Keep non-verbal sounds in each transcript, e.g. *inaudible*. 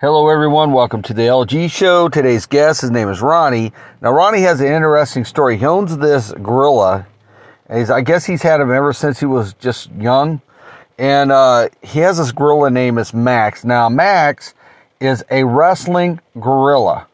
Hello, everyone. Welcome to the LG Show. Today's guest, his name is Ronnie. Now, Ronnie has an interesting story. He owns this gorilla. He's, I guess he's had him ever since he was just young. And uh, he has this gorilla name is Max. Now, Max is a wrestling gorilla.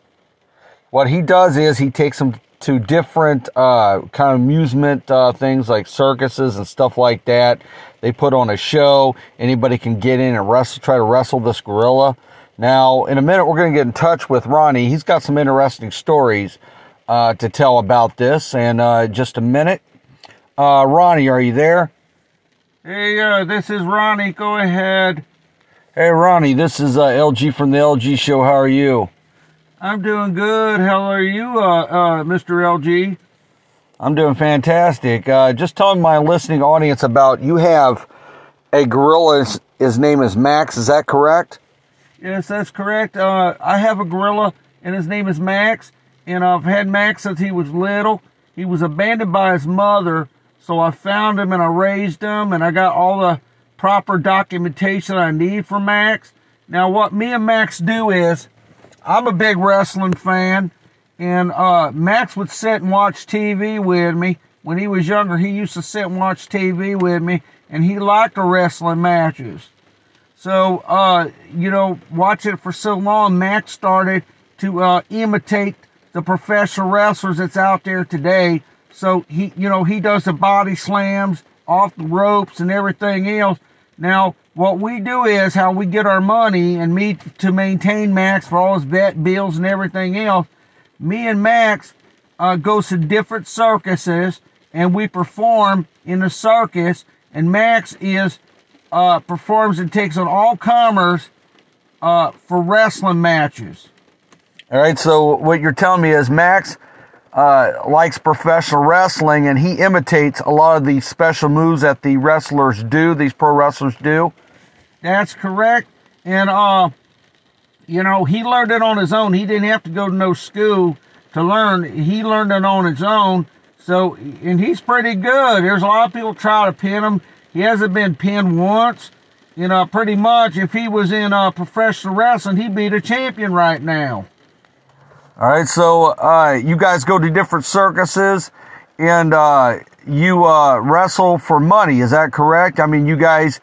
What he does is he takes him to different uh, kind of amusement uh, things like circuses and stuff like that. They put on a show. Anybody can get in and wrestle, try to wrestle this gorilla. Now, in a minute, we're going to get in touch with Ronnie. He's got some interesting stories uh, to tell about this. And uh, just a minute, uh, Ronnie, are you there? Hey, uh, this is Ronnie. Go ahead. Hey, Ronnie, this is uh, LG from the LG Show. How are you? I'm doing good. How are you, uh, uh, Mr. LG? I'm doing fantastic. Uh, just telling my listening audience about you have a gorilla. His name is Max. Is that correct? Yes, that's correct. Uh, I have a gorilla, and his name is Max. And I've had Max since he was little. He was abandoned by his mother, so I found him and I raised him, and I got all the proper documentation I need for Max. Now, what me and Max do is I'm a big wrestling fan, and uh, Max would sit and watch TV with me. When he was younger, he used to sit and watch TV with me, and he liked the wrestling matches. So, uh, you know, watch it for so long, Max started to uh, imitate the professional wrestlers that's out there today. So he, you know, he does the body slams off the ropes and everything else. Now, what we do is how we get our money and me to maintain Max for all his vet bills and everything else. Me and Max uh, goes to different circuses and we perform in the circus. And Max is uh, performs and takes on all comers uh, for wrestling matches. All right. So what you're telling me is Max uh, likes professional wrestling and he imitates a lot of the special moves that the wrestlers do. These pro wrestlers do. That's correct. And, uh, you know, he learned it on his own. He didn't have to go to no school to learn. He learned it on his own. So, and he's pretty good. There's a lot of people try to pin him. He hasn't been pinned once. You know, pretty much if he was in uh, professional wrestling, he'd be the champion right now. All right. So, uh, you guys go to different circuses and, uh, you, uh, wrestle for money. Is that correct? I mean, you guys,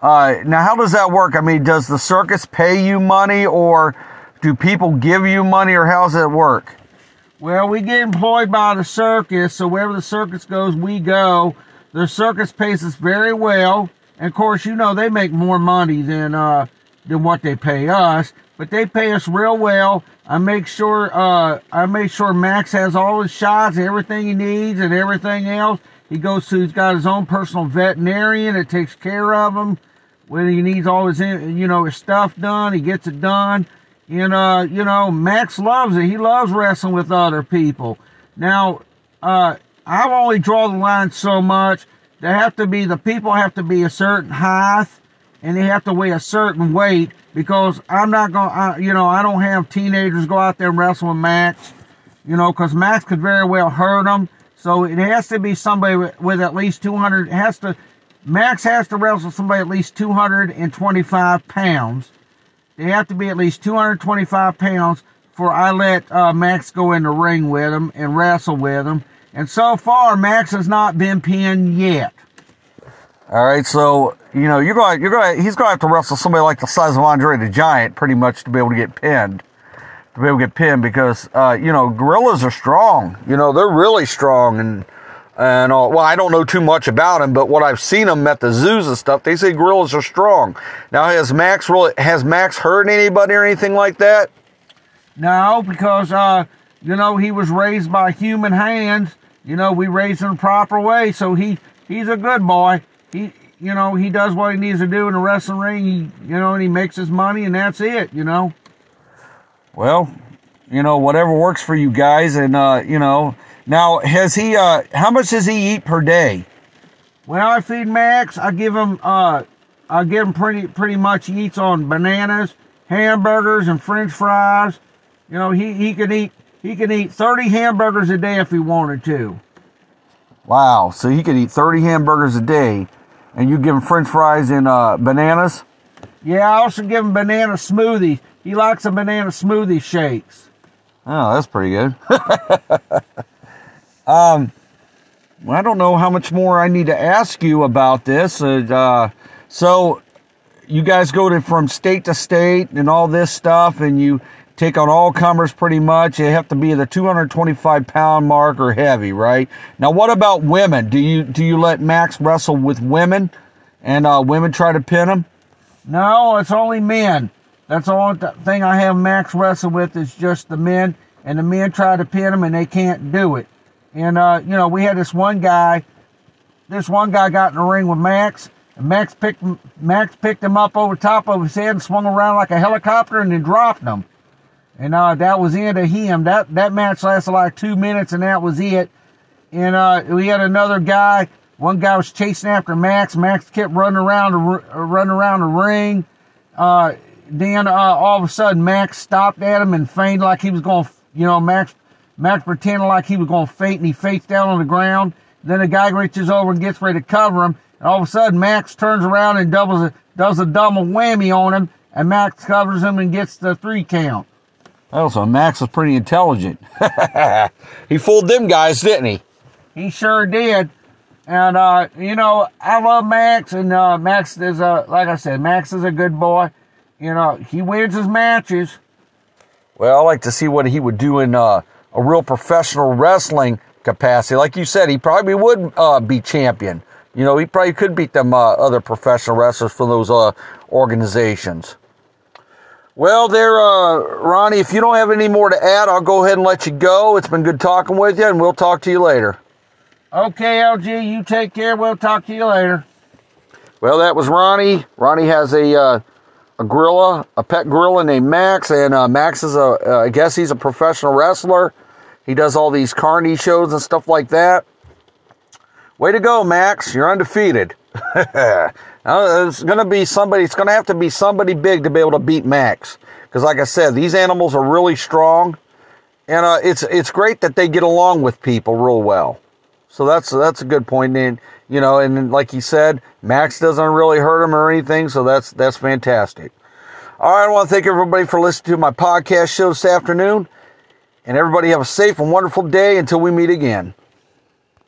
uh, now, how does that work? I mean, does the circus pay you money, or do people give you money, or how does it work? Well, we get employed by the circus, so wherever the circus goes, we go. The circus pays us very well, and of course, you know they make more money than uh, than what they pay us, but they pay us real well. I make sure uh, I make sure Max has all his shots, and everything he needs, and everything else. He goes to, he's got his own personal veterinarian that takes care of him when he needs all his, you know, his stuff done, he gets it done. And, uh, you know, Max loves it. He loves wrestling with other people. Now, uh, I only draw the line so much. They have to be, the people have to be a certain height and they have to weigh a certain weight because I'm not going to, you know, I don't have teenagers go out there and wrestle with Max, you know, because Max could very well hurt them. So it has to be somebody with, with at least 200, has to, Max has to wrestle somebody at least 225 pounds. They have to be at least 225 pounds for I let uh, Max go in the ring with him and wrestle with him. And so far, Max has not been pinned yet. All right, so you know you're going, you're going, he's going to have to wrestle somebody like the size of Andre the Giant, pretty much, to be able to get pinned. To be able to get pinned, because uh, you know gorillas are strong. You know they're really strong, and and uh, well, I don't know too much about them, but what I've seen them at the zoos and stuff, they say gorillas are strong. Now, has Max really has Max hurt anybody or anything like that? No, because uh, you know he was raised by human hands. You know we raised him the proper way, so he he's a good boy. He you know he does what he needs to do in the wrestling ring. He you know and he makes his money, and that's it. You know. Well, you know whatever works for you guys, and uh, you know now, has he? Uh, how much does he eat per day? Well, I feed Max. I give him. Uh, I give him pretty pretty much. He eats on bananas, hamburgers, and French fries. You know, he he can eat he can eat thirty hamburgers a day if he wanted to. Wow! So he could eat thirty hamburgers a day, and you give him French fries and uh, bananas. Yeah, I also give him banana smoothies. He likes a banana smoothie shakes. Oh, that's pretty good. *laughs* um, I don't know how much more I need to ask you about this. Uh, so, you guys go to from state to state and all this stuff, and you take on all comers pretty much. They have to be the 225 pound mark or heavy, right? Now, what about women? Do you do you let Max wrestle with women, and uh, women try to pin him? No, it's only men. That's the only th- thing I have Max wrestle with is just the men, and the men try to pin him and they can't do it. And uh, you know, we had this one guy. This one guy got in the ring with Max, and Max picked Max picked him up over top of his head and swung around like a helicopter, and then dropped him. And uh, that was the end of him. That that match lasted like two minutes, and that was it. And uh, we had another guy. One guy was chasing after Max. Max kept running around the uh, running around the ring. Uh, then uh, all of a sudden, Max stopped at him and feigned like he was going. You know, Max Max pretended like he was going to faint, and he faints down on the ground. Then the guy reaches over and gets ready to cover him. And all of a sudden, Max turns around and doubles does a double whammy on him, and Max covers him and gets the three count. Oh, so Max was pretty intelligent. *laughs* he fooled them guys, didn't he? He sure did. And, uh, you know, I love Max, and, uh, Max is a, like I said, Max is a good boy. You know, he wins his matches. Well, I like to see what he would do in, uh, a real professional wrestling capacity. Like you said, he probably would, uh, be champion. You know, he probably could beat them, uh, other professional wrestlers from those, uh, organizations. Well, there, uh, Ronnie, if you don't have any more to add, I'll go ahead and let you go. It's been good talking with you, and we'll talk to you later. Okay, LG, you take care. We'll talk to you later. Well, that was Ronnie. Ronnie has a uh, a gorilla, a pet gorilla named Max, and uh, Max is a, uh, I guess he's a professional wrestler. He does all these carny shows and stuff like that. Way to go, Max! You're undefeated. *laughs* it's gonna be somebody. It's gonna have to be somebody big to be able to beat Max. Because, like I said, these animals are really strong, and uh, it's it's great that they get along with people real well. So that's that's a good point. And you know, and like he said, Max doesn't really hurt him or anything. So that's that's fantastic. All right, I want to thank everybody for listening to my podcast show this afternoon, and everybody have a safe and wonderful day until we meet again.